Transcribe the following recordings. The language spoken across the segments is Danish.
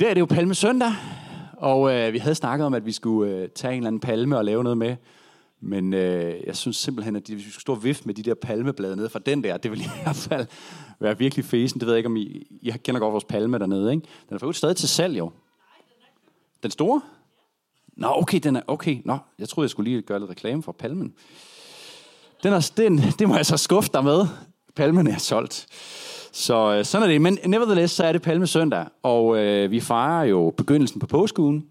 dag er det jo Palme Søndag, og øh, vi havde snakket om, at vi skulle øh, tage en eller anden palme og lave noget med. Men øh, jeg synes simpelthen, at hvis vi skulle stå og vifte med de der palmeblade nede fra den der, det ville i hvert fald være virkelig fesen. Det ved jeg ikke, om I, I kender godt vores palme dernede, ikke? Den er faktisk stadig til salg, jo. Den store? Nå, okay, den er, okay. Nå, jeg troede, jeg skulle lige gøre lidt reklame for palmen. Den er, den, det må jeg så skuffe dig med. Palmen er solgt. Så øh, sådan er det. Men nevertheless, så er det Palme Søndag, og øh, vi fejrer jo begyndelsen på påskeugen,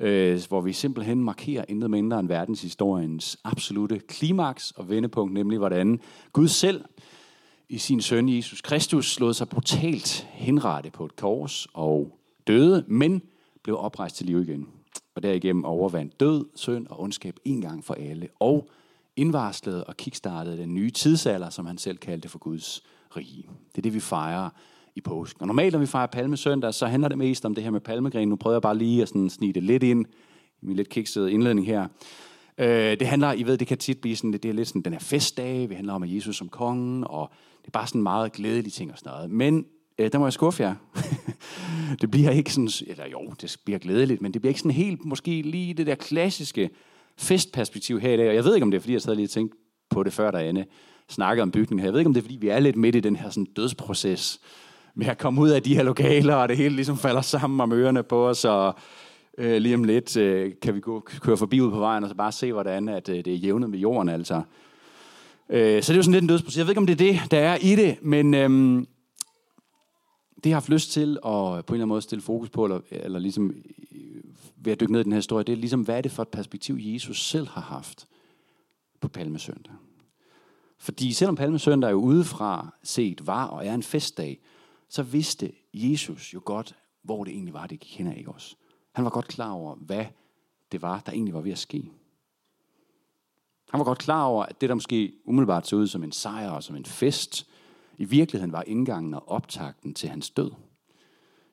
øh, hvor vi simpelthen markerer intet mindre end verdenshistoriens absolute klimaks og vendepunkt, nemlig hvordan Gud selv i sin søn Jesus Kristus lod sig brutalt henrette på et kors og døde, men blev oprejst til liv igen. Og derigennem overvandt død, synd og ondskab en gang for alle, og indvarslede og kickstartede den nye tidsalder, som han selv kaldte for Guds rige. Det er det, vi fejrer i påsken. Og normalt, når vi fejrer palmesøndag, så handler det mest om det her med palmegren. Nu prøver jeg bare lige at sådan snige det lidt ind i min lidt kiksede indledning her. Øh, det handler, I ved, det kan tit blive sådan, det er lidt sådan den her festdag, vi handler om Jesus som kongen, og det er bare sådan meget glædelige ting og sådan noget. Men øh, der må jeg skuffe jer. det bliver ikke sådan, eller jo, det bliver glædeligt, men det bliver ikke sådan helt, måske lige det der klassiske festperspektiv her i dag. Og jeg ved ikke, om det er, fordi jeg sad lige og tænkte på det før derinde snakker om bygningen her. Jeg ved ikke, om det er, fordi vi er lidt midt i den her sådan, dødsproces med at komme ud af de her lokaler, og det hele ligesom falder sammen om ørerne på os, og øh, lige om lidt øh, kan vi gå, køre forbi ud på vejen, og så bare se, hvordan at, øh, det er jævnet med jorden, altså. Øh, så det er jo sådan lidt en dødsproces. Jeg ved ikke, om det er det, der er i det, men øh, det jeg har haft lyst til at på en eller anden måde stille fokus på, eller, eller ligesom øh, ved at dykke ned i den her historie, det er ligesom, hvad er det for et perspektiv, Jesus selv har haft på Palmesøndag. Fordi selvom Palmesøndag jo udefra set var og er en festdag, så vidste Jesus jo godt, hvor det egentlig var, det gik hen af, ikke? Han var godt klar over, hvad det var, der egentlig var ved at ske. Han var godt klar over, at det, der måske umiddelbart så ud som en sejr og som en fest, i virkeligheden var indgangen og optakten til hans død.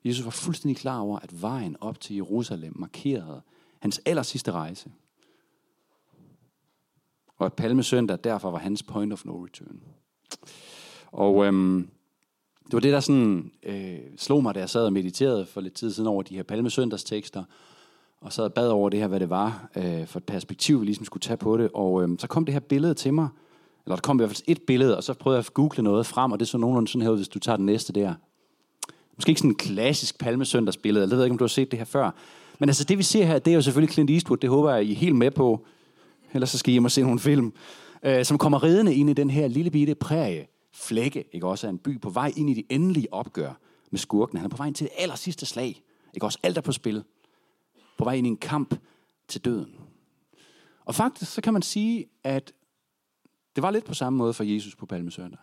Jesus var fuldstændig klar over, at vejen op til Jerusalem markerede hans aller sidste rejse – og at palmesøndag derfor var hans point of no return. Og øhm, det var det, der sådan, øh, slog mig, da jeg sad og mediterede for lidt tid siden over de her palmesøndagstekster, og sad og bad over det her, hvad det var øh, for et perspektiv, vi ligesom skulle tage på det. Og øh, så kom det her billede til mig, eller der kom i hvert fald et billede, og så prøvede jeg at google noget frem, og det så nogenlunde sådan her ud, hvis du tager den næste der. Måske ikke sådan en klassisk palmesøndagsbillede, jeg ved ikke, om du har set det her før. Men altså det, vi ser her, det er jo selvfølgelig Clint Eastwood, det håber jeg, I er helt med på ellers så skal I hjem og se nogle film, øh, som kommer ridende ind i den her lille bitte prærie flække, ikke også, af en by på vej ind i det endelige opgør med skurken. Han er på vej ind til det aller sidste slag. Ikke også, alt er på spil. På vej ind i en kamp til døden. Og faktisk så kan man sige, at det var lidt på samme måde for Jesus på Palmesøndag.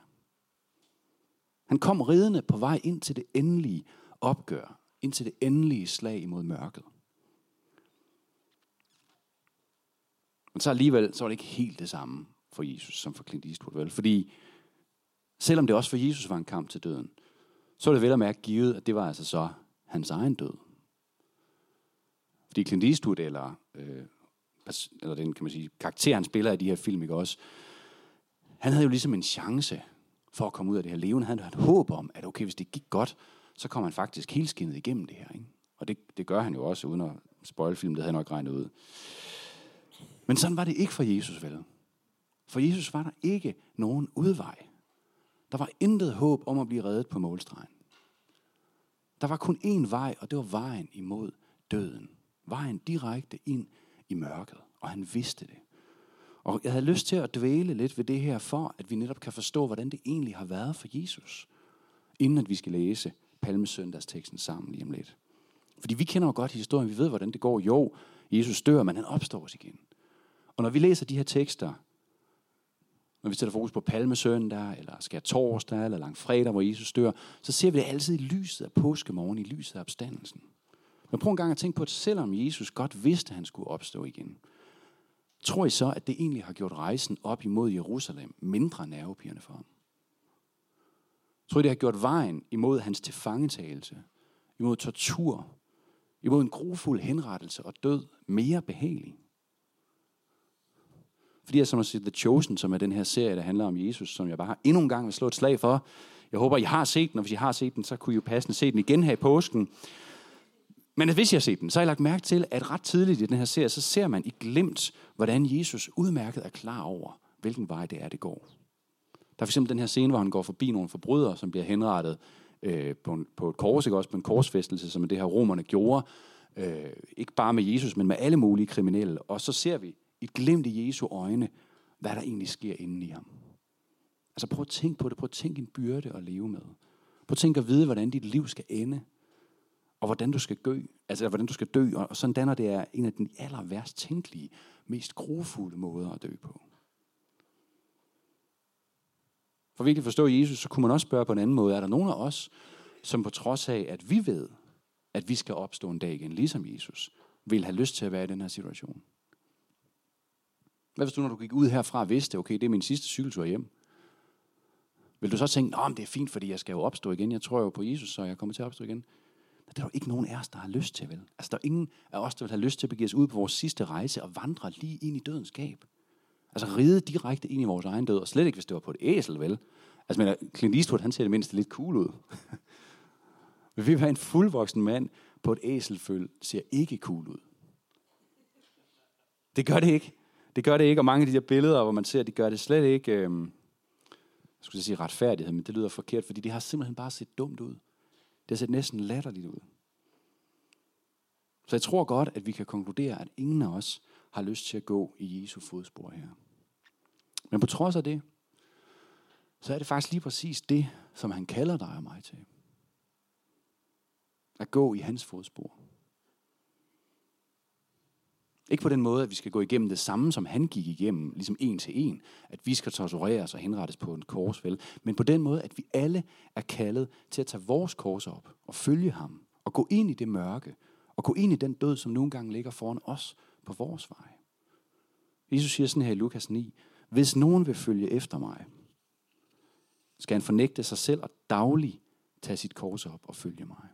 Han kom ridende på vej ind til det endelige opgør, ind til det endelige slag imod mørket. Men så alligevel, så var det ikke helt det samme for Jesus, som for Clint Eastwood, vel? Fordi selvom det også for Jesus var en kamp til døden, så var det vel at mærke givet, at det var altså så hans egen død. Fordi Clint Eastwood, eller, øh, eller den kan man sige, karakter, han spiller i de her film, ikke også, han havde jo ligesom en chance for at komme ud af det her levende. Han havde et håb om, at okay, hvis det gik godt, så kommer han faktisk helskindet igennem det her. Ikke? Og det, det gør han jo også, uden at spoil film, det havde jeg nok regnet ud. Men sådan var det ikke for Jesus, vel? For Jesus var der ikke nogen udvej. Der var intet håb om at blive reddet på målstregen. Der var kun én vej, og det var vejen imod døden. Vejen direkte ind i mørket, og han vidste det. Og jeg havde lyst til at dvæle lidt ved det her, for at vi netop kan forstå, hvordan det egentlig har været for Jesus, inden at vi skal læse Palmesøndagsteksten sammen lige om lidt. Fordi vi kender jo godt historien, vi ved, hvordan det går. Jo, Jesus dør, men han opstår os igen. Og når vi læser de her tekster, når vi sætter fokus på palmesøndag, eller skær torsdag, eller lang fredag, hvor Jesus dør, så ser vi det altid i lyset af påskemorgen, i lyset af opstandelsen. Men prøv en gang at tænke på, at selvom Jesus godt vidste, at han skulle opstå igen, tror I så, at det egentlig har gjort rejsen op imod Jerusalem mindre nervepirrende for ham? Tror I, det har gjort vejen imod hans tilfangetagelse, imod tortur, imod en grufuld henrettelse og død mere behagelig? Fordi jeg som at sige The Chosen, som er den her serie, der handler om Jesus, som jeg bare endnu en gang vil slå et slag for. Jeg håber, I har set den, og hvis I har set den, så kunne I jo passende se den igen her i påsken. Men hvis jeg har set den, så har jeg lagt mærke til, at ret tidligt i den her serie, så ser man i glemt, hvordan Jesus udmærket er klar over, hvilken vej det er, det går. Der er for eksempel den her scene, hvor han går forbi nogle forbrydere, som bliver henrettet øh, på, en, på et kors, ikke også på en korsfæstelse, som det her romerne gjorde. Øh, ikke bare med Jesus, men med alle mulige kriminelle. Og så ser vi et glimt i Jesu øjne, hvad der egentlig sker inden i ham. Altså prøv at tænke på det. Prøv at tænke en byrde at leve med. Prøv at tænke at vide, hvordan dit liv skal ende. Og hvordan du skal dø. Altså hvordan du skal dø. Og sådan danner det er en af de aller værst tænkelige, mest grofulde måder at dø på. For virkelig at forstå Jesus, så kunne man også spørge på en anden måde. Er der nogen af os, som på trods af, at vi ved, at vi skal opstå en dag igen, ligesom Jesus, vil have lyst til at være i den her situation? Hvad hvis du, når du gik ud herfra, vidste, okay, det er min sidste cykeltur hjem? Vil du så tænke, at det er fint, fordi jeg skal jo opstå igen. Jeg tror jo på Jesus, så jeg kommer til at opstå igen. Det er jo ikke nogen af os, der har lyst til, vel? Altså, der er ingen af os, der vil have lyst til at begive os ud på vores sidste rejse og vandre lige ind i dødens gab. Altså ride direkte ind i vores egen død, og slet ikke, hvis det var på et æsel, vel? Altså, men øh, Clint Eastwood, han ser det mindste lidt cool ud. Vil vi være en fuldvoksen mand på et æselføl, ser ikke cool ud. Det gør det ikke. Det gør det ikke, og mange af de der billeder, hvor man ser, de gør det slet ikke, øh, jeg skulle sige retfærdighed, men det lyder forkert, fordi de har simpelthen bare set dumt ud. Det har set næsten latterligt ud. Så jeg tror godt, at vi kan konkludere, at ingen af os har lyst til at gå i Jesu fodspor her. Men på trods af det, så er det faktisk lige præcis det, som han kalder dig og mig til. At gå i hans fodspor. Ikke på den måde, at vi skal gå igennem det samme, som han gik igennem, ligesom en til en. At vi skal tortureres og henrettes på en kors, vel? Men på den måde, at vi alle er kaldet til at tage vores kors op og følge ham. Og gå ind i det mørke. Og gå ind i den død, som nogle gange ligger foran os på vores vej. Jesus siger sådan her i Lukas 9. Hvis nogen vil følge efter mig, skal han fornægte sig selv og dagligt tage sit kors op og følge mig.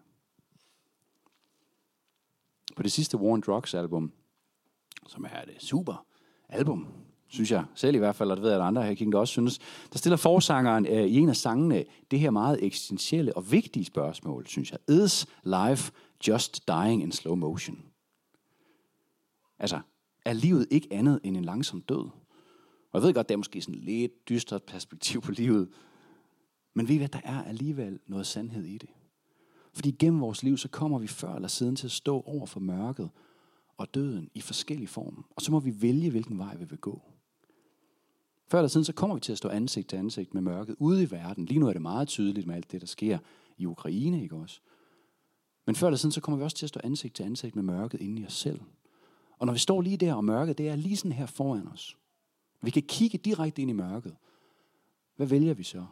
På det sidste War on Drugs album, som er et super album, synes jeg selv i hvert fald, og det ved jeg, at andre her kigger også synes, der stiller forsangeren øh, i en af sangene det her meget eksistentielle og vigtige spørgsmål, synes jeg. Is life just dying in slow motion? Altså, er livet ikke andet end en langsom død? Og jeg ved godt, det er måske sådan lidt dystert perspektiv på livet, men ved I hvad, der er alligevel noget sandhed i det. Fordi gennem vores liv, så kommer vi før eller siden til at stå over for mørket og døden i forskellige former. Og så må vi vælge, hvilken vej vi vil gå. Før eller siden, så kommer vi til at stå ansigt til ansigt med mørket ude i verden. Lige nu er det meget tydeligt med alt det, der sker i Ukraine, ikke også? Men før eller siden, så kommer vi også til at stå ansigt til ansigt med mørket inde i os selv. Og når vi står lige der, og mørket det er lige sådan her foran os. Vi kan kigge direkte ind i mørket. Hvad vælger vi så?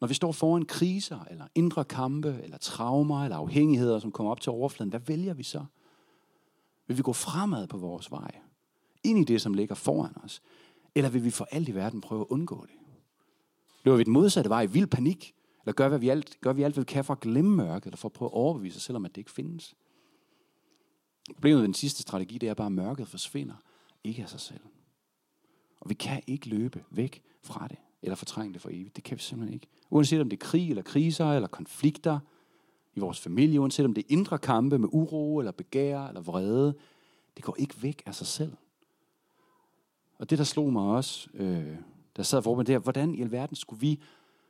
Når vi står foran kriser, eller indre kampe, eller traumer, eller afhængigheder, som kommer op til overfladen, hvad vælger vi så? Vil vi gå fremad på vores vej? Ind i det, som ligger foran os? Eller vil vi for alt i verden prøve at undgå det? Løber vi den modsatte vej i vild panik? Eller gør, hvad vi alt, gør vi alt, hvad vi kan for at glemme mørket, eller for at prøve at overbevise os selv om, at det ikke findes? Problemet med den sidste strategi, det er bare, at mørket forsvinder. Ikke af sig selv. Og vi kan ikke løbe væk fra det, eller fortrænge det for evigt. Det kan vi simpelthen ikke. Uanset om det er krig, eller kriser, eller konflikter i vores familie, uanset om det er indre kampe med uro, eller begær, eller vrede, det går ikke væk af sig selv. Og det, der slog mig også, øh, der sad for mig der, hvordan i alverden skulle vi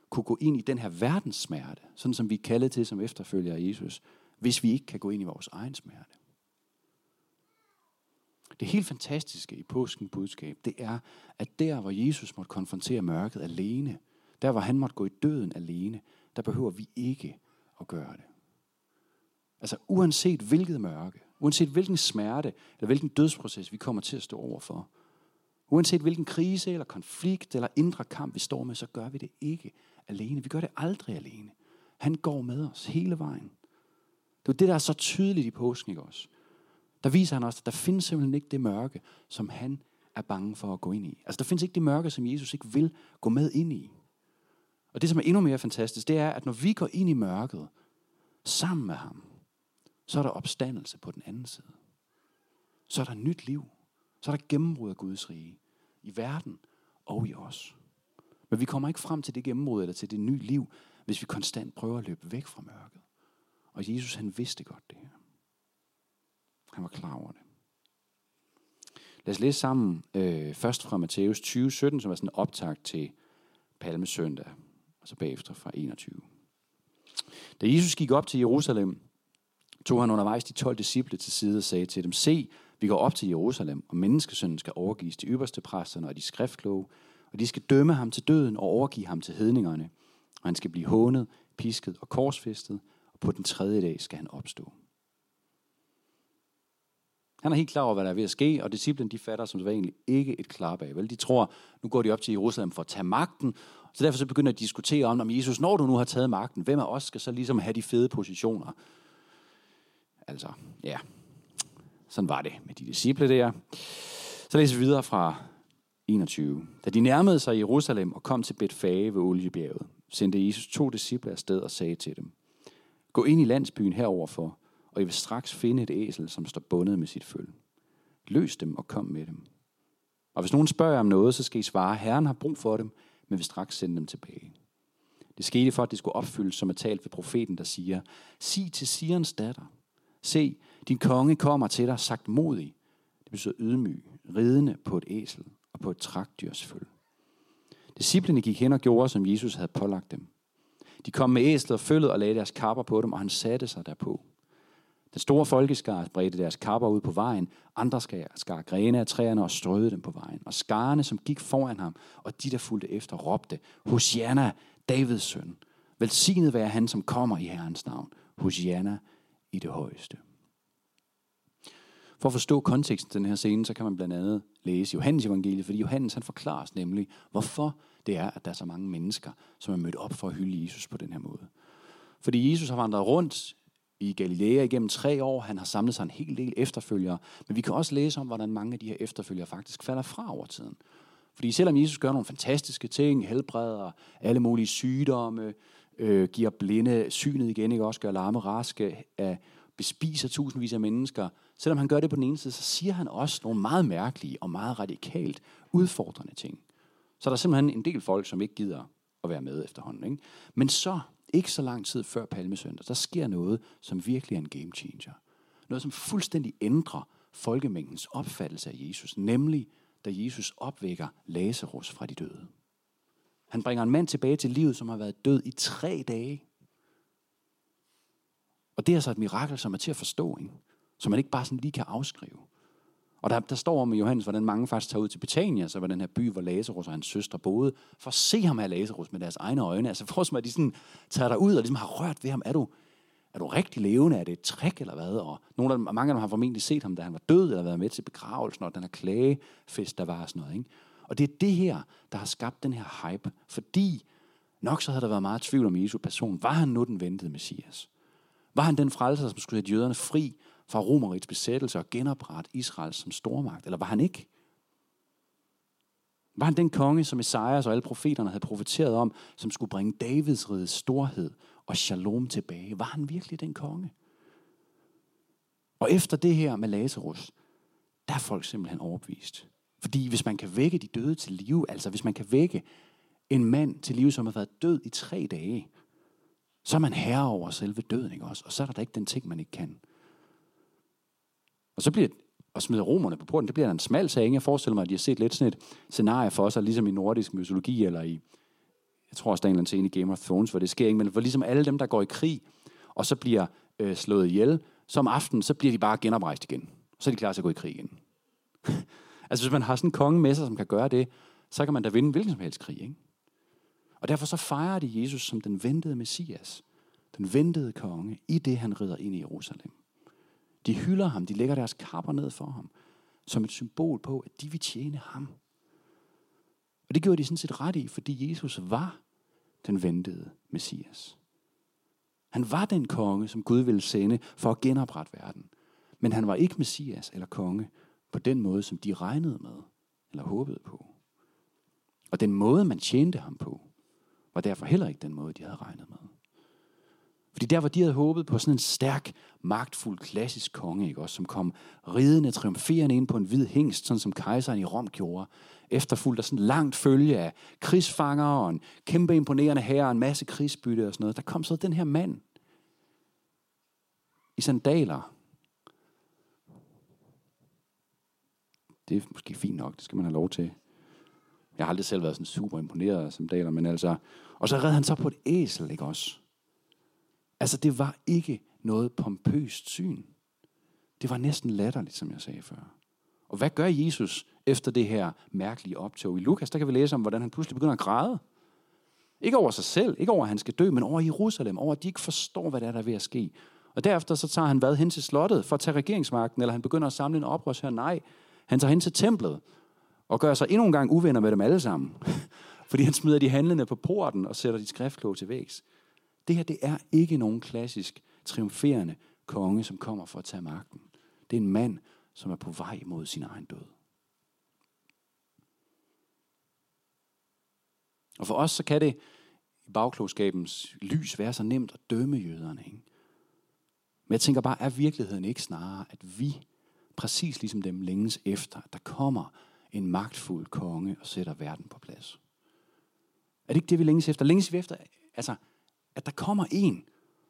kunne gå ind i den her verdenssmerte, sådan som vi er kaldet til som efterfølger af Jesus, hvis vi ikke kan gå ind i vores egen smerte. Det helt fantastiske i påskens budskab, det er, at der, hvor Jesus måtte konfrontere mørket alene, der, hvor han måtte gå i døden alene, der behøver vi ikke at gøre det. Altså uanset hvilket mørke, uanset hvilken smerte eller hvilken dødsproces vi kommer til at stå overfor, uanset hvilken krise eller konflikt eller indre kamp vi står med, så gør vi det ikke alene. Vi gør det aldrig alene. Han går med os hele vejen. Det er det, der er så tydeligt i påsken, ikke også? der viser han også, at der findes simpelthen ikke det mørke, som han er bange for at gå ind i. Altså der findes ikke det mørke, som Jesus ikke vil gå med ind i. Og det, som er endnu mere fantastisk, det er, at når vi går ind i mørket sammen med ham, så er der opstandelse på den anden side. Så er der nyt liv. Så er der gennembrud af Guds rige. I verden og i os. Men vi kommer ikke frem til det gennembrud eller til det nye liv, hvis vi konstant prøver at løbe væk fra mørket. Og Jesus han vidste godt det her. Han var klar over det. Lad os læse sammen øh, først fra Matthæus 20, 17, som er sådan en optakt til Palmesøndag, og så bagefter fra 21. Da Jesus gik op til Jerusalem, tog han undervejs de 12 disciple til side og sagde til dem, Se, vi går op til Jerusalem, og menneskesønnen skal overgives til ypperste præsterne og de skriftkloge, og de skal dømme ham til døden og overgive ham til hedningerne. Og han skal blive hånet, pisket og korsfæstet, og på den tredje dag skal han opstå. Han er helt klar over, hvad der er ved at ske, og disciplen de fatter som egentlig ikke et klap af. Vel? De tror, nu går de op til Jerusalem for at tage magten, så derfor så begynder de at diskutere om, om Jesus, når du nu har taget magten, hvem af os skal så ligesom have de fede positioner? Altså, ja, sådan var det med de disciple der. Så læser vi videre fra 21. Da de nærmede sig Jerusalem og kom til Betfage ved Oliebjerget, sendte Jesus to disciple afsted og sagde til dem, Gå ind i landsbyen heroverfor, og I vil straks finde et æsel, som står bundet med sit føl. Løs dem og kom med dem. Og hvis nogen spørger om noget, så skal I svare, Herren har brug for dem, men vil straks sende dem tilbage. Det skete for, at det skulle opfyldes, som er talt ved profeten, der siger, Sig til Sirens datter, se, din konge kommer til dig sagt modig. Det betyder ydmyg, ridende på et æsel og på et trakdyrs føl. Disciplene gik hen og gjorde, som Jesus havde pålagt dem. De kom med æslet og følget og lagde deres kapper på dem, og han satte sig derpå. Den store folkeskar bredte deres kapper ud på vejen, andre skar, skar grene af træerne og strøede dem på vejen. Og skarne, som gik foran ham, og de, der fulgte efter, råbte, Hosianna, Davids søn. Velsignet være han, som kommer i Herrens navn. Hosianna i det højeste. For at forstå konteksten til den her scene, så kan man blandt andet læse Johannes evangeliet, fordi Johannes han forklarer os nemlig, hvorfor det er, at der er så mange mennesker, som er mødt op for at hylde Jesus på den her måde. Fordi Jesus har vandret rundt i Galilea igennem tre år. Han har samlet sig en hel del efterfølgere. Men vi kan også læse om, hvordan mange af de her efterfølgere faktisk falder fra over tiden. Fordi selvom Jesus gør nogle fantastiske ting, helbreder alle mulige sygdomme, øh, giver blinde synet igen, ikke også gør larme raske, øh, bespiser tusindvis af mennesker, selvom han gør det på den ene side, så siger han også nogle meget mærkelige og meget radikalt udfordrende ting. Så der er simpelthen en del folk, som ikke gider at være med efterhånden. Ikke? Men så ikke så lang tid før Palmesøndag, der sker noget, som virkelig er en game changer. Noget, som fuldstændig ændrer folkemængdens opfattelse af Jesus, nemlig da Jesus opvækker Lazarus fra de døde. Han bringer en mand tilbage til livet, som har været død i tre dage. Og det er så et mirakel, som er til at forstå, ikke? som man ikke bare sådan lige kan afskrive. Og der, der står om i Johannes, hvordan mange faktisk tager ud til Betania, altså så var den her by, hvor Lazarus og hans søstre boede, for at se ham her Lazarus med deres egne øjne. Altså for som at de sådan tager dig ud og ligesom har rørt ved ham. Er du, er du rigtig levende? Er det et trick eller hvad? Og nogle af dem, mange af dem har formentlig set ham, da han var død, eller været med til begravelsen, og den her klagefest, der var og sådan noget. Ikke? Og det er det her, der har skabt den her hype, fordi nok så havde der været meget tvivl om Jesu person. Var han nu den ventede Messias? Var han den frelser, som skulle sætte jøderne fri fra Romerrigets besættelse og genoprette Israel som stormagt? Eller var han ikke? Var han den konge, som Esajas og alle profeterne havde profeteret om, som skulle bringe Davids rides storhed og shalom tilbage? Var han virkelig den konge? Og efter det her med Lazarus, der er folk simpelthen overbevist. Fordi hvis man kan vække de døde til live, altså hvis man kan vække en mand til live, som har været død i tre dage, så er man herre over selve døden, ikke også? Og så er der da ikke den ting, man ikke kan. Og så bliver at smide romerne på porten, det bliver en smal sag. Jeg forestiller mig, at de har set lidt sådan et scenarie for sig, ligesom i nordisk mytologi, eller i, jeg tror også, der er en anden i Game of Thrones, hvor det sker, ikke? men hvor ligesom alle dem, der går i krig, og så bliver øh, slået ihjel, så om aftenen, så bliver de bare genoprejst igen. Så er de klar til at gå i krig igen. altså hvis man har sådan en konge med sig, som kan gøre det, så kan man da vinde hvilken som helst krig. Ikke? Og derfor så fejrer de Jesus som den ventede Messias, den ventede konge, i det han rider ind i Jerusalem. De hylder ham, de lægger deres kapper ned for ham, som et symbol på, at de vil tjene ham. Og det gjorde de sådan set ret i, fordi Jesus var den ventede Messias. Han var den konge, som Gud ville sende for at genoprette verden. Men han var ikke Messias eller konge på den måde, som de regnede med eller håbede på. Og den måde, man tjente ham på, var derfor heller ikke den måde, de havde regnet med. Fordi der, hvor de havde håbet på sådan en stærk, magtfuld, klassisk konge, ikke også, som kom ridende, triumferende ind på en hvid hængst, sådan som kejseren i Rom gjorde, efterfulgt af sådan langt følge af krigsfanger og en kæmpe imponerende herre og en masse krigsbytte og sådan noget. Der kom så den her mand, i sandaler. Det er måske fint nok, det skal man have lov til. Jeg har aldrig selv været sådan super imponeret som daler, men altså... Og så red han så på et æsel, ikke også? Altså, det var ikke noget pompøst syn. Det var næsten latterligt, som jeg sagde før. Og hvad gør Jesus efter det her mærkelige optog? I Lukas, der kan vi læse om, hvordan han pludselig begynder at græde. Ikke over sig selv, ikke over, at han skal dø, men over Jerusalem, over, at de ikke forstår, hvad der er, der er ved at ske. Og derefter så tager han hvad hen til slottet for at tage regeringsmagten, eller han begynder at samle en oprørs her. Nej, han tager hen til templet og gør sig endnu en gang uvenner med dem alle sammen. Fordi han smider de handlende på porten og sætter de skriftkloge til vægs. Det her, det er ikke nogen klassisk triumferende konge, som kommer for at tage magten. Det er en mand, som er på vej mod sin egen død. Og for os, så kan det i bagklogskabens lys være så nemt at dømme jøderne. Ikke? Men jeg tænker bare, er virkeligheden ikke snarere, at vi, præcis ligesom dem længes efter, at der kommer en magtfuld konge og sætter verden på plads? Er det ikke det, vi længes efter? Længes vi efter, altså, at der kommer en,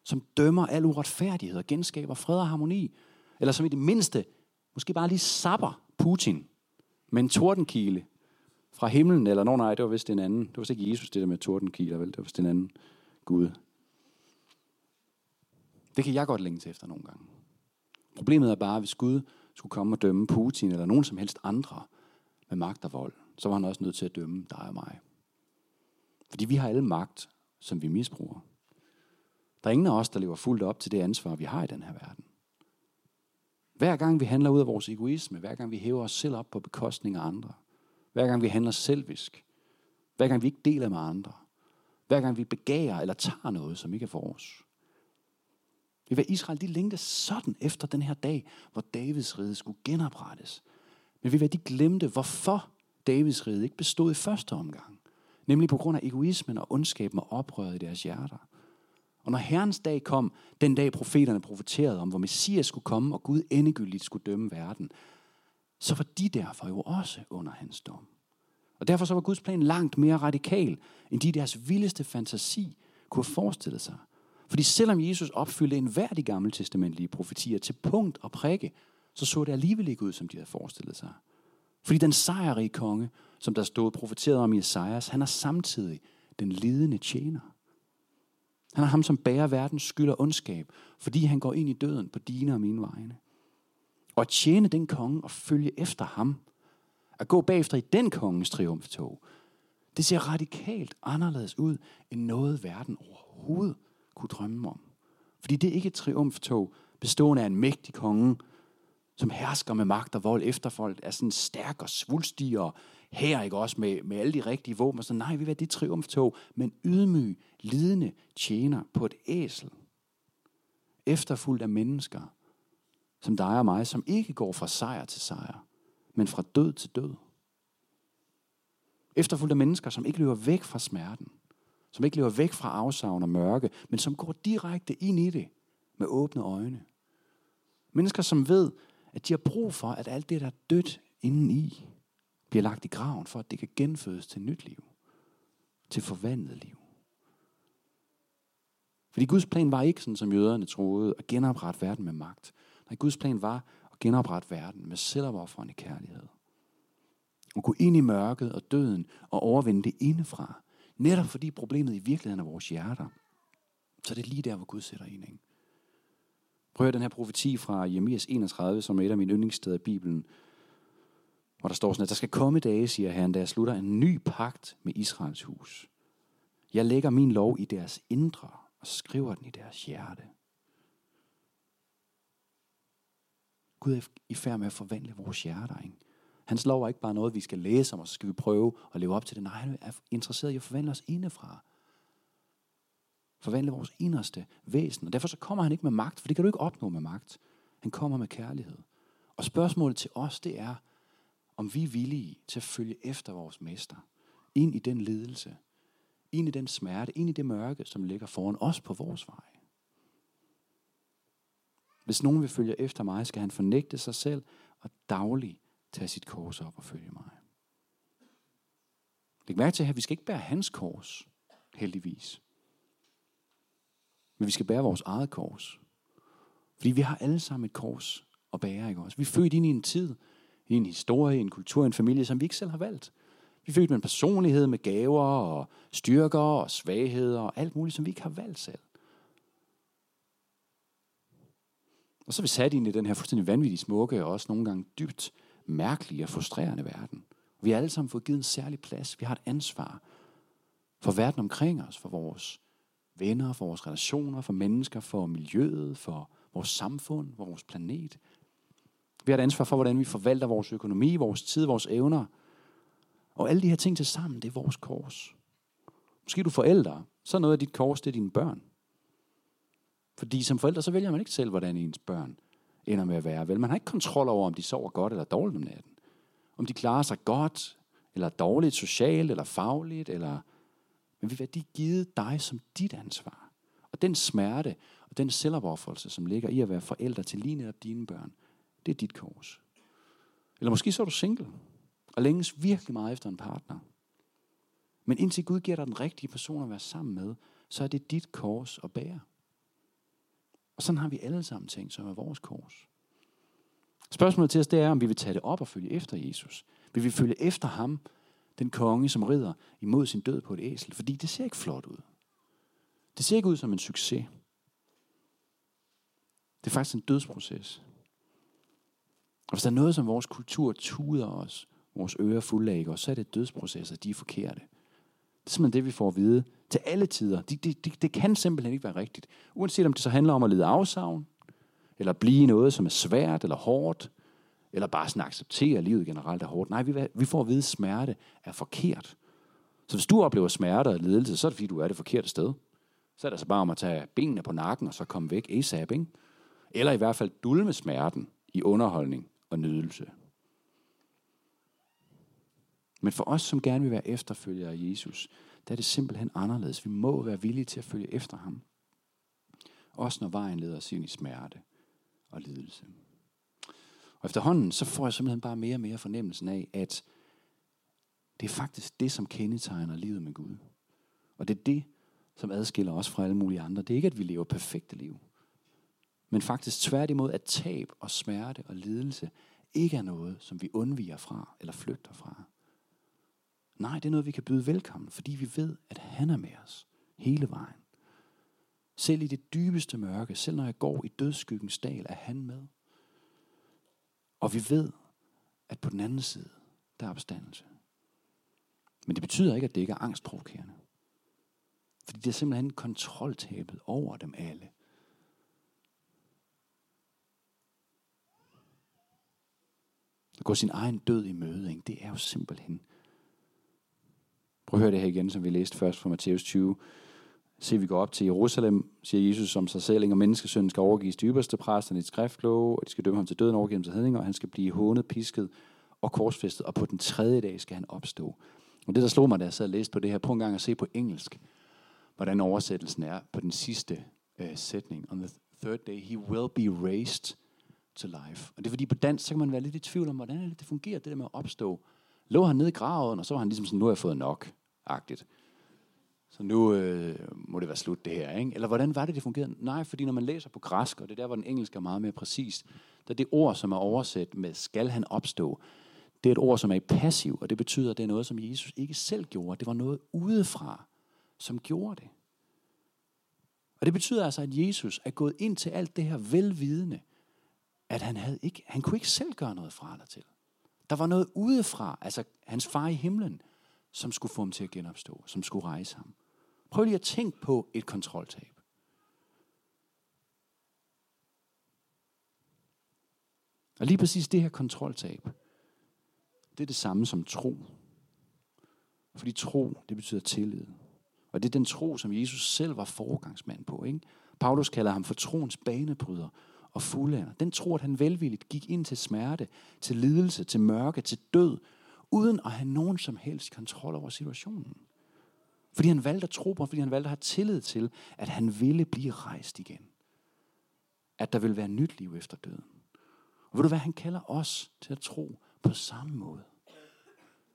som dømmer al uretfærdighed og genskaber fred og harmoni? Eller som i det mindste, måske bare lige sapper Putin med en tordenkile fra himlen, eller nogen nej, det var vist en anden. Det var ikke Jesus, det der med tordenkiler, vel? Det var vist en anden Gud. Det kan jeg godt længes efter nogle gange. Problemet er bare, hvis Gud skulle komme og dømme Putin eller nogen som helst andre med magt og vold, så var han også nødt til at dømme dig og mig. Fordi vi har alle magt, som vi misbruger. Der er ingen af os, der lever fuldt op til det ansvar, vi har i den her verden. Hver gang vi handler ud af vores egoisme, hver gang vi hæver os selv op på bekostning af andre, hver gang vi handler selvisk, hver gang vi ikke deler med andre, hver gang vi begærer eller tager noget, som ikke er vores. Det var Israel, de længte sådan efter den her dag, hvor Davids rige skulle genoprettes. Men vi hvad de glemte, hvorfor Davids rige ikke bestod i første omgang. Nemlig på grund af egoismen og ondskaben og oprøret i deres hjerter. Og når Herrens dag kom, den dag profeterne profeterede om, hvor Messias skulle komme, og Gud endegyldigt skulle dømme verden, så var de derfor jo også under hans dom. Og derfor så var Guds plan langt mere radikal, end de deres vildeste fantasi kunne forestille sig. Fordi selvom Jesus opfyldte enhver de gamle testamentlige profetier til punkt og prikke, så så det alligevel ikke ud, som de havde forestillet sig. Fordi den sejrige konge, som der stod profeteret om i Esajas, han er samtidig den lidende tjener. Han er ham, som bærer verdens skyld og ondskab, fordi han går ind i døden på dine og mine vegne. Og at tjene den konge og følge efter ham, at gå bagefter i den kongens triumftog, det ser radikalt anderledes ud, end noget verden overhovedet kunne drømme om. Fordi det er ikke et triumftog bestående af en mægtig konge, som hersker med magt og vold efter folk, er sådan stærk og svulstig og her ikke også med, med alle de rigtige våben. Så nej, vi vil det triumftog, men ydmyg, lidende tjener på et æsel. Efterfuldt af mennesker, som dig og mig, som ikke går fra sejr til sejr, men fra død til død. Efterfulgt af mennesker, som ikke løber væk fra smerten, som ikke løber væk fra afsavn og mørke, men som går direkte ind i det med åbne øjne. Mennesker, som ved, at de har brug for, at alt det, der er dødt indeni, bliver lagt i graven, for at det kan genfødes til nyt liv. Til forvandlet liv. Fordi Guds plan var ikke sådan, som jøderne troede, at genoprette verden med magt. Nej, Guds plan var at genoprette verden med selvopoffrende kærlighed. Og gå ind i mørket og døden og overvinde det indefra. Netop fordi problemet i virkeligheden er vores hjerter. Så det er lige der, hvor Gud sætter en. Ikke? Prøv at den her profeti fra Jeremias 31, som er et af mine yndlingssteder i Bibelen, hvor der står sådan, at der skal komme dage, siger Herren, da jeg slutter en ny pagt med Israels hus. Jeg lægger min lov i deres indre og skriver den i deres hjerte. Gud er i færd med at forvandle vores hjerter. Ikke? Hans lov er ikke bare noget, vi skal læse om, og så skal vi prøve at leve op til det. Nej, han er interesseret i at forvandle os indefra. Forvandle vores inderste væsen. Og derfor så kommer han ikke med magt, for det kan du ikke opnå med magt. Han kommer med kærlighed. Og spørgsmålet til os, det er, om vi er villige til at følge efter vores mester. Ind i den ledelse. Ind i den smerte. Ind i det mørke, som ligger foran os på vores vej. Hvis nogen vil følge efter mig, skal han fornægte sig selv og dagligt tage sit kors op og følge mig. Læg mærke til her, vi skal ikke bære hans kors, heldigvis. Men vi skal bære vores eget kors. Fordi Fordi vi har alle sammen et kors at bære, ikke også? Vi er født ind i en tid, i en historie, en kultur, en familie, som vi ikke selv har valgt. Vi er født med en personlighed, med gaver og styrker og svagheder og alt muligt, som vi ikke har valgt selv. Og så er vi sat ind i den her fuldstændig vanvittige smukke og også nogle gange dybt mærkelige og frustrerende verden. Vi har alle sammen fået givet en særlig plads. Vi har et ansvar for verden omkring os, for vores venner, for vores relationer, for mennesker, for miljøet, for vores samfund, for vores planet. Vi har et ansvar for, hvordan vi forvalter vores økonomi, vores tid, vores evner. Og alle de her ting til sammen, det er vores kors. Måske du forældre, så er noget af dit kors, det er dine børn. Fordi som forældre, så vælger man ikke selv, hvordan ens børn ender med at være. Vel, man har ikke kontrol over, om de sover godt eller dårligt om natten. Om de klarer sig godt, eller dårligt socialt, eller fagligt, eller... Men vi de givet dig som dit ansvar. Og den smerte og den selvopoffrelse, som ligger i at være forældre til lige netop dine børn, det er dit kors. Eller måske så er du single, og længes virkelig meget efter en partner. Men indtil Gud giver dig den rigtige person at være sammen med, så er det dit kors at bære. Og sådan har vi alle sammen ting, som er vores kors. Spørgsmålet til os, det er, om vi vil tage det op og følge efter Jesus. Vil vi følge efter ham, den konge, som rider imod sin død på et æsel? Fordi det ser ikke flot ud. Det ser ikke ud som en succes. Det er faktisk en dødsproces. Og hvis der er noget, som vores kultur tuder os, vores ører fulde af, så er det dødsprocesser, de er forkerte. Det er simpelthen det, vi får at vide til alle tider. Det, det, det, det kan simpelthen ikke være rigtigt. Uanset om det så handler om at lide afsavn, eller blive noget, som er svært eller hårdt, eller bare sådan acceptere, at livet generelt er hårdt. Nej, vi, vi får at vide, at smerte er forkert. Så hvis du oplever smerte og lidelse, så er det fordi, du er det forkerte sted. Så er det altså bare om at tage benene på nakken og så komme væk ASAP, ikke? Eller i hvert fald dulme smerten i underholdning og nydelse. Men for os, som gerne vil være efterfølgere af Jesus, der er det simpelthen anderledes. Vi må være villige til at følge efter ham. Også når vejen leder os ind i smerte og lidelse. Og efterhånden, så får jeg simpelthen bare mere og mere fornemmelsen af, at det er faktisk det, som kendetegner livet med Gud. Og det er det, som adskiller os fra alle mulige andre. Det er ikke, at vi lever perfekte liv. Men faktisk tværtimod, at tab og smerte og lidelse ikke er noget, som vi undviger fra eller flygter fra. Nej, det er noget, vi kan byde velkommen, fordi vi ved, at han er med os hele vejen. Selv i det dybeste mørke, selv når jeg går i dødsskyggens dal, er han med. Og vi ved, at på den anden side, der er opstandelse. Men det betyder ikke, at det ikke er angstprovokerende. Fordi det er simpelthen kontroltabet over dem alle. At gå sin egen død i møde, ikke? det er jo simpelthen Prøv at høre det her igen, som vi læste først fra Matthæus 20. Se, vi går op til Jerusalem, siger Jesus som sig selv, og menneskesønnen skal overgives til ypperste præsterne i et og de skal dømme ham til døden, og overgive ham til hedninger, og han skal blive hånet, pisket og korsfæstet, og på den tredje dag skal han opstå. Og det, der slog mig, da jeg sad og læste på det her, på en gang at se på engelsk, hvordan oversættelsen er på den sidste øh, sætning. On the third day, he will be raised to life. Og det er fordi på dansk, så kan man være lidt i tvivl om, hvordan det fungerer, det der med at opstå. Lå han nede i graven, og så var han ligesom sådan, nu har jeg fået nok agtigt. Så nu øh, må det være slut det her, ikke? Eller hvordan var det, det fungerede? Nej, fordi når man læser på græsk, og det er der, hvor den engelske er meget mere præcist, der er det ord, som er oversat med, skal han opstå, det er et ord, som er i passiv, og det betyder, at det er noget, som Jesus ikke selv gjorde. Det var noget udefra, som gjorde det. Og det betyder altså, at Jesus er gået ind til alt det her velvidende, at han, havde ikke, han kunne ikke selv gøre noget fra eller til. Der var noget udefra, altså hans far i himlen, som skulle få ham til at genopstå, som skulle rejse ham. Prøv lige at tænke på et kontroltab. Og lige præcis det her kontroltab, det er det samme som tro. Fordi tro, det betyder tillid. Og det er den tro, som Jesus selv var foregangsmand på. Ikke? Paulus kalder ham for troens banebryder og fuldender. Den tro, at han velvilligt gik ind til smerte, til lidelse, til mørke, til død, uden at have nogen som helst kontrol over situationen. Fordi han valgte at tro på, fordi han valgte at have tillid til, at han ville blive rejst igen. At der vil være nyt liv efter døden. Og ved du hvad, han kalder os til at tro på samme måde.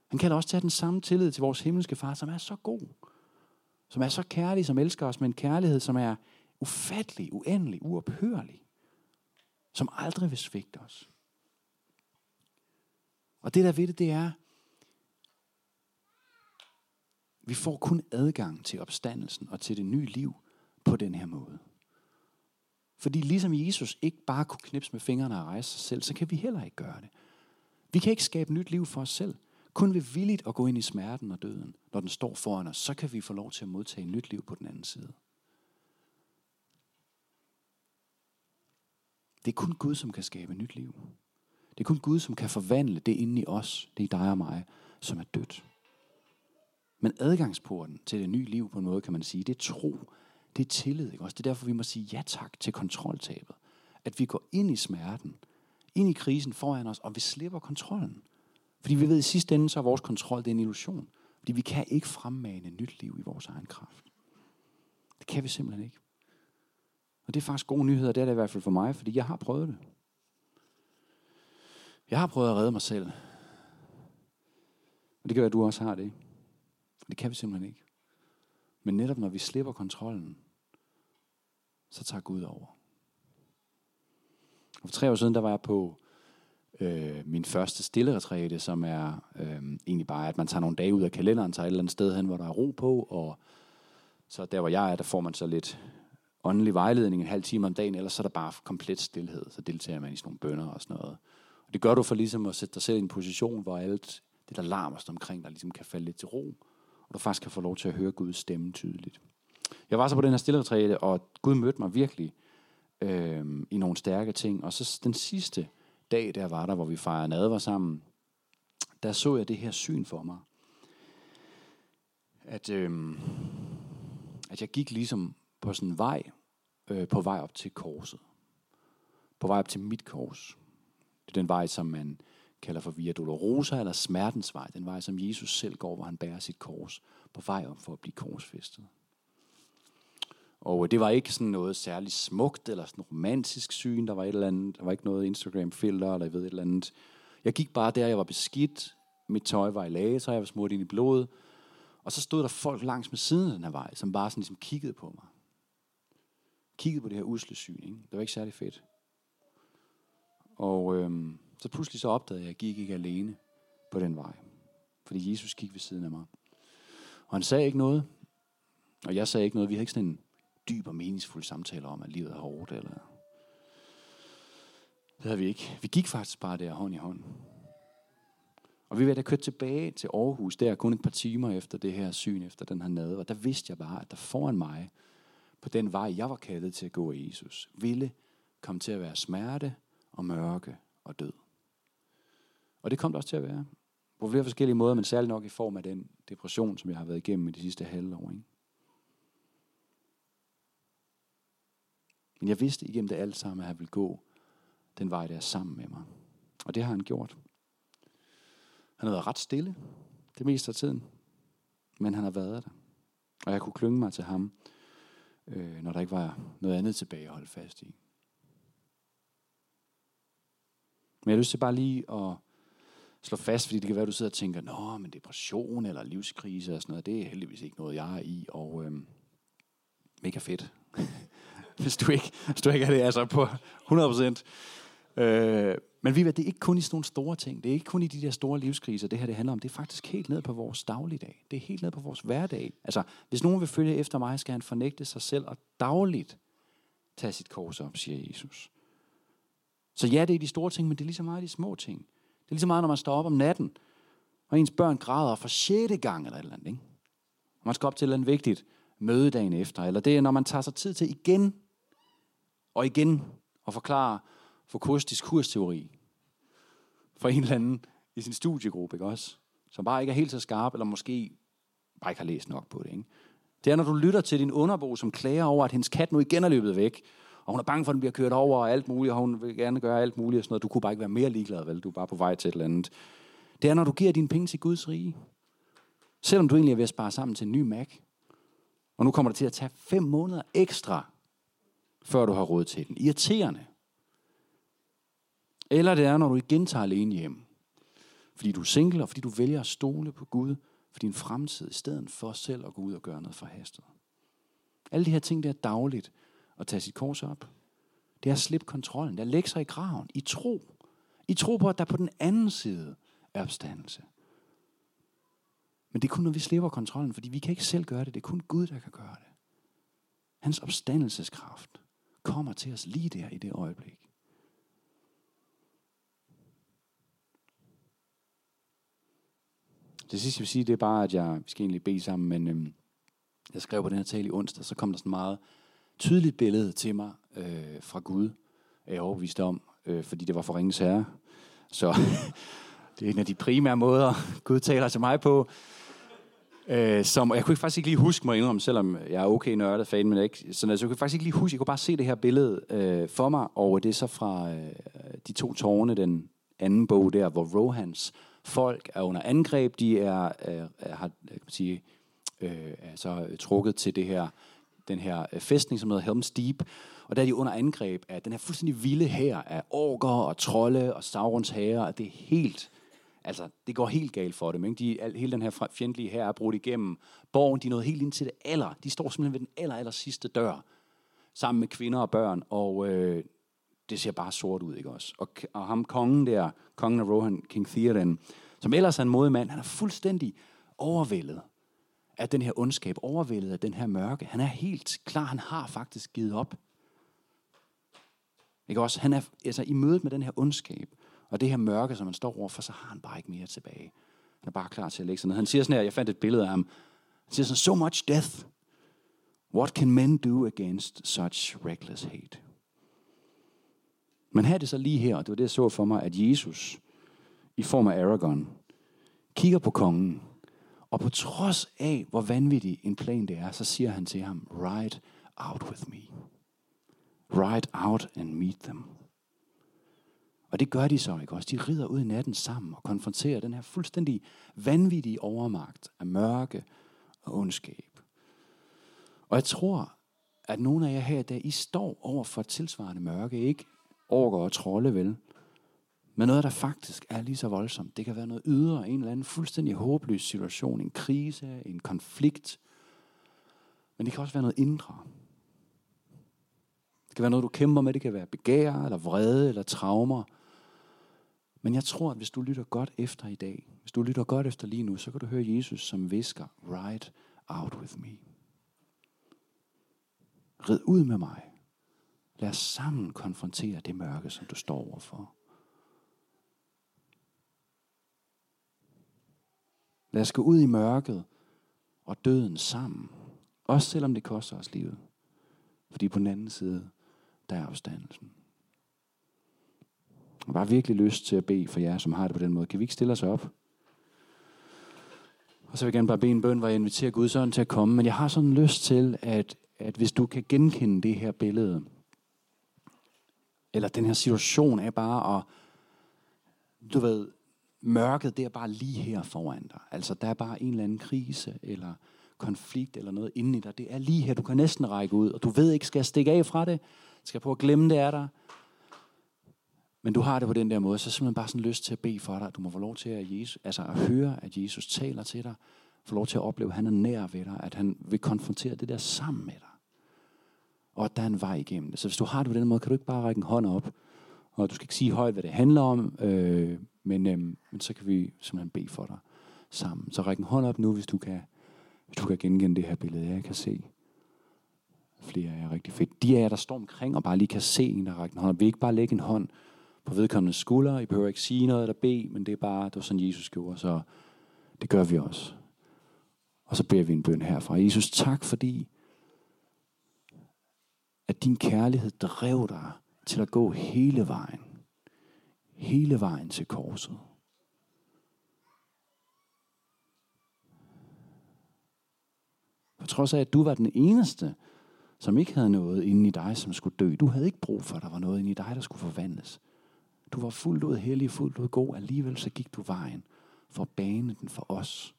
Han kalder os til at have den samme tillid til vores himmelske far, som er så god. Som er så kærlig, som elsker os med en kærlighed, som er ufattelig, uendelig, uophørlig. som aldrig vil svigte os. Og det der ved det, det er, vi får kun adgang til opstandelsen og til det nye liv på den her måde. Fordi ligesom Jesus ikke bare kunne knipse med fingrene og rejse sig selv, så kan vi heller ikke gøre det. Vi kan ikke skabe nyt liv for os selv. Kun ved villigt at gå ind i smerten og døden, når den står foran os, så kan vi få lov til at modtage nyt liv på den anden side. Det er kun Gud, som kan skabe nyt liv. Det er kun Gud, som kan forvandle det inde i os, det er dig og mig, som er dødt. Men adgangsporten til det nye liv på en måde, kan man sige, det er tro. Det er tillid. Ikke? Også det er derfor, vi må sige ja tak til kontroltabet. At vi går ind i smerten, ind i krisen foran os, og vi slipper kontrollen. Fordi vi ved, at i sidste ende, så er vores kontrol det er en illusion. Fordi vi kan ikke fremmane nyt liv i vores egen kraft. Det kan vi simpelthen ikke. Og det er faktisk gode nyheder, det er det i hvert fald for mig, fordi jeg har prøvet det. Jeg har prøvet at redde mig selv. Og det kan være, at du også har det. Det kan vi simpelthen ikke. Men netop når vi slipper kontrollen, så tager Gud over. Og for tre år siden, der var jeg på øh, min første stille retræte, som er øh, egentlig bare, at man tager nogle dage ud af kalenderen, tager et eller andet sted hen, hvor der er ro på, og så der, hvor jeg er, der får man så lidt åndelig vejledning en halv time om dagen, ellers så er der bare komplet stillhed, så deltager man i sådan nogle bønder og sådan noget. Og det gør du for ligesom at sætte dig selv i en position, hvor alt det, der larmer omkring dig, ligesom kan falde lidt til ro, hvor du faktisk kan få lov til at høre Guds stemme tydeligt. Jeg var så på den her stille og Gud mødte mig virkelig øh, i nogle stærke ting. Og så den sidste dag, der var der, hvor vi fejrede nadver sammen, der så jeg det her syn for mig. At, øh, at jeg gik ligesom på sådan en vej, øh, på vej op til korset. På vej op til mit kors. Det er den vej, som man kalder for Via Dolorosa, eller smertens vej. Den vej, som Jesus selv går, hvor han bærer sit kors på vej op for at blive korsfæstet. Og øh, det var ikke sådan noget særligt smukt eller sådan romantisk syn. Der var et eller andet, der var ikke noget Instagram-filter eller jeg ved et eller andet. Jeg gik bare der, jeg var beskidt. Mit tøj var i lage, så jeg var smurt ind i blodet. Og så stod der folk langs med siden af den her vej, som bare sådan ligesom kiggede på mig. Kiggede på det her usle syn. Ikke? Det var ikke særlig fedt. Og øhm, så pludselig så opdagede jeg, at jeg gik ikke alene på den vej. Fordi Jesus gik ved siden af mig. Og han sagde ikke noget. Og jeg sagde ikke noget. Vi havde ikke sådan en dyb og meningsfuld samtale om, at livet er hårdt, eller... Det havde vi ikke. Vi gik faktisk bare der hånd i hånd. Og vi var da kørt tilbage til Aarhus, der kun et par timer efter det her syn, efter den her nade. Og der vidste jeg bare, at der foran mig, på den vej, jeg var kaldet til at gå i Jesus, ville komme til at være smerte og mørke og død. Og det kom det også til at være. På flere forskellige måder, men særligt nok i form af den depression, som jeg har været igennem i de sidste halve år. Ikke? Men jeg vidste igennem det alt sammen, at han ville gå den vej der sammen med mig. Og det har han gjort. Han har været ret stille det meste af tiden. Men han har været der. Og jeg kunne klynge mig til ham, øh, når der ikke var noget andet tilbage at holde fast i. Men jeg har lyst til bare lige at slå fast, fordi det kan være, at du sidder og tænker, nå, men depression eller livskrise og sådan noget, det er heldigvis ikke noget, jeg er i, og øhm, mega fedt. hvis du ikke, hvis du ikke er det altså på 100%. Øh, men vi ved, det er ikke kun i sådan nogle store ting. Det er ikke kun i de der store livskriser, det her det handler om. Det er faktisk helt ned på vores dagligdag. Det er helt ned på vores hverdag. Altså, hvis nogen vil følge efter mig, skal han fornægte sig selv og dagligt tage sit kors op, siger Jesus. Så ja, det er de store ting, men det er lige så meget de små ting. Det er lige så meget, når man står op om natten, og ens børn græder for sjette gang eller et eller andet. Ikke? Og man skal op til et eller andet vigtigt møde dagen efter. Eller det er, når man tager sig tid til igen og igen at forklare Foucault's kursteori for en eller anden i sin studiegruppe, ikke også? Som bare ikke er helt så skarp, eller måske bare ikke har læst nok på det, ikke? Det er, når du lytter til din underbo, som klager over, at hendes kat nu igen er løbet væk, og hun er bange for, at den bliver kørt over og alt muligt, og hun vil gerne gøre alt muligt og sådan noget. Du kunne bare ikke være mere ligeglad, vel? Du er bare på vej til et eller andet. Det er, når du giver dine penge til Guds rige. Selvom du egentlig er ved at spare sammen til en ny Mac. Og nu kommer det til at tage fem måneder ekstra før du har råd til den. Irriterende. Eller det er, når du igen tager alene hjem. Fordi du er single, og fordi du vælger at stole på Gud for din fremtid, i stedet for selv at gå ud og gøre noget forhastet. Alle de her ting, der er dagligt at tage sit kors op. Det er at slippe kontrollen. Det er at lægge sig i graven. I tro. I tro på, at der på den anden side er opstandelse. Men det er kun, når vi slipper kontrollen, fordi vi kan ikke selv gøre det. Det er kun Gud, der kan gøre det. Hans opstandelseskraft kommer til os lige der i det øjeblik. Det sidste, jeg vil sige, det er bare, at jeg vi skal egentlig bede sammen, men øhm, jeg skrev på den her tale i onsdag, så kom der sådan meget tydeligt billede til mig øh, fra Gud, er jeg overbevist om, øh, fordi det var for ringens herre. Så det er en af de primære måder, Gud taler til mig på. Øh, som, jeg kunne faktisk ikke lige huske mig indrømme, selvom jeg er okay nørdet fan, men ikke, så altså, jeg kunne faktisk ikke lige huske, jeg kunne bare se det her billede øh, for mig, og det er så fra øh, De to tårne, den anden bog der, hvor Rohans folk er under angreb, de er, øh, har, øh, kan man sige, øh, altså trukket til det her, den her øh, fæstning, som hedder Helm's Deep, og der er de under angreb af den her fuldstændig vilde her af orker og trolde og Saurons herrer, og det er helt, altså det går helt galt for dem. Ikke? De, al, hele den her fjendtlige her er brudt igennem borgen, de er nået helt ind til det aller, de står simpelthen ved den aller, aller sidste dør, sammen med kvinder og børn, og øh, det ser bare sort ud, ikke også? Og, og ham kongen der, kongen af Rohan, King Theoden, som ellers er en modig mand, han er fuldstændig overvældet af den her ondskab, overvældet af den her mørke. Han er helt klar, han har faktisk givet op. Ikke også? Han er altså, i mødet med den her ondskab, og det her mørke, som han står overfor, så har han bare ikke mere tilbage. Han er bare klar til at lægge sig ned. Han siger sådan her, jeg fandt et billede af ham. Han siger sådan, so much death. What can men do against such reckless hate? Men her er det så lige her, og det var det, jeg så for mig, at Jesus i form af Aragorn kigger på kongen, og på trods af, hvor vanvittig en plan det er, så siger han til ham, ride out with me. Ride out and meet them. Og det gør de så, ikke også? De rider ud i natten sammen og konfronterer den her fuldstændig vanvittige overmagt af mørke og ondskab. Og jeg tror, at nogle af jer her i dag, I står over for et tilsvarende mørke, ikke orker og trolde vel, men noget, der faktisk er lige så voldsomt. Det kan være noget ydre, en eller anden fuldstændig håbløs situation, en krise, en konflikt. Men det kan også være noget indre. Det kan være noget, du kæmper med. Det kan være begær, eller vrede, eller traumer. Men jeg tror, at hvis du lytter godt efter i dag, hvis du lytter godt efter lige nu, så kan du høre Jesus som visker, ride out with me. Rid ud med mig. Lad os sammen konfrontere det mørke, som du står overfor. Lad os gå ud i mørket og døden sammen. Også selvom det koster os livet. Fordi på den anden side, der er opstandelsen. Jeg har virkelig lyst til at bede for jer, som har det på den måde. Kan vi ikke stille os op? Og så vil jeg gerne bare bede en bøn, hvor jeg inviterer Gud ånd til at komme. Men jeg har sådan lyst til, at, at hvis du kan genkende det her billede, eller den her situation er bare at, du ved, mørket det er bare lige her foran dig. Altså der er bare en eller anden krise, eller konflikt, eller noget inde i dig. Det er lige her, du kan næsten række ud, og du ved ikke, skal jeg stikke af fra det? Skal jeg prøve at glemme, det er der? Men du har det på den der måde, så er simpelthen bare sådan lyst til at bede for dig. Du må få lov til at, Jesus, altså at høre, at Jesus taler til dig. Få lov til at opleve, at han er nær ved dig. At han vil konfrontere det der sammen med dig. Og at der er en vej igennem det. Så hvis du har det på den måde, kan du ikke bare række en hånd op. Og du skal ikke sige højt, hvad det handler om. Øh, men, øhm, men så kan vi simpelthen bede for dig sammen. Så ræk en hånd op nu, hvis du kan, hvis du kan genkende det her billede. Jeg kan se flere af jer rigtig fedt. De af jer, der står omkring og bare lige kan se en, der rækker en hånd. Vi ikke bare lægge en hånd på vedkommende skulder. I behøver ikke sige noget eller bede, men det er bare, det var sådan Jesus gjorde, så det gør vi også. Og så beder vi en bøn herfra. Jesus, tak fordi, at din kærlighed drev dig til at gå hele vejen. Hele vejen til korset. På trods af, at du var den eneste, som ikke havde noget inde i dig, som skulle dø. Du havde ikke brug for, at der var noget inde i dig, der skulle forvandles. Du var fuldt ud hellig, fuldt ud god. Alligevel så gik du vejen for at bane den for os.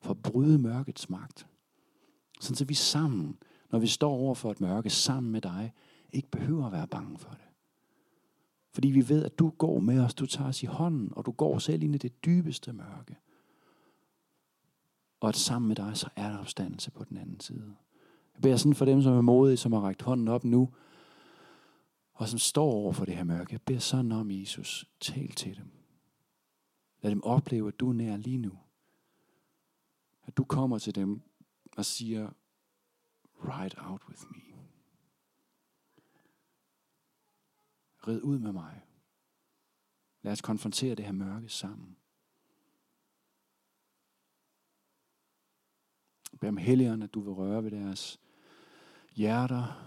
For at bryde mørkets magt. Sådan så vi sammen, når vi står over for et mørke sammen med dig, ikke behøver at være bange for det. Fordi vi ved, at du går med os, du tager os i hånden, og du går selv ind i det dybeste mørke. Og at sammen med dig, så er der opstandelse på den anden side. Jeg beder sådan for dem, som er modige, som har rækket hånden op nu, og som står over for det her mørke. Jeg beder sådan om, Jesus, tal til dem. Lad dem opleve, at du er nær lige nu. At du kommer til dem og siger, ride out with me. Rid ud med mig. Lad os konfrontere det her mørke sammen. Bed om helligeren, at du vil røre ved deres hjerter.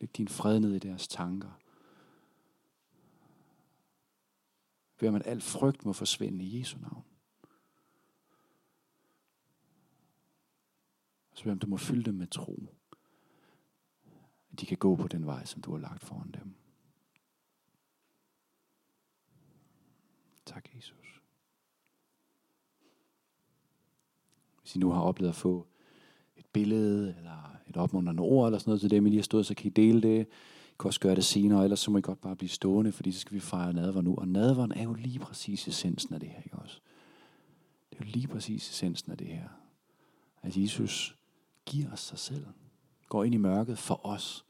Læg din fred ned i deres tanker. Bed om, at al frygt må forsvinde i Jesu navn. Så bed om, du må fylde dem med tro. At de kan gå på den vej, som du har lagt foran dem. Tak, Jesus. Hvis I nu har oplevet at få et billede, eller et opmuntrende ord, eller sådan noget til dem, I lige har stået, så kan I dele det. I kan også gøre det senere, ellers så må I godt bare blive stående, fordi så skal vi fejre nadver nu. Og nadveren er jo lige præcis essensen af det her, ikke også? Det er jo lige præcis essensen af det her. At Jesus giver os sig selv. Går ind i mørket for os.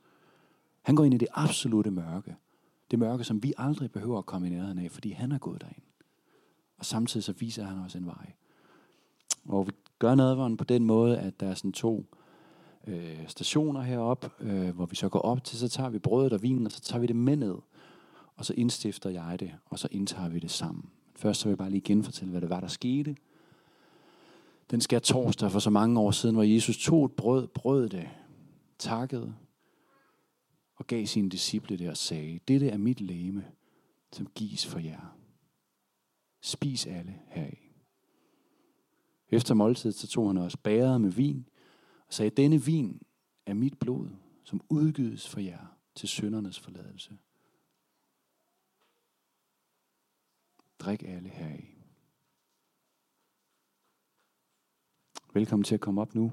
Han går ind i det absolute mørke. Det mørke, som vi aldrig behøver at komme i nærheden af, fordi han er gået derind. Og samtidig så viser han os en vej. Og vi gør nadveren på den måde, at der er sådan to øh, stationer heroppe, øh, hvor vi så går op til, så tager vi brødet og vinen, og så tager vi det med ned. Og så indstifter jeg det, og så indtager vi det sammen. Først så vil jeg bare lige genfortælle, hvad det var, der skete. Den skal torsdag for så mange år siden, hvor Jesus tog et brød, brød det, takkede, og gav sine disciple det og sagde, dette er mit læme, som gives for jer. Spis alle heraf. Efter måltidet så tog han også bæret med vin og sagde, denne vin er mit blod, som udgydes for jer til syndernes forladelse. Drik alle heraf. Velkommen til at komme op nu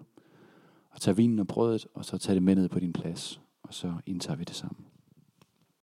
og tage vinen og brødet, og så tage det med ned på din plads, og så indtager vi det sammen.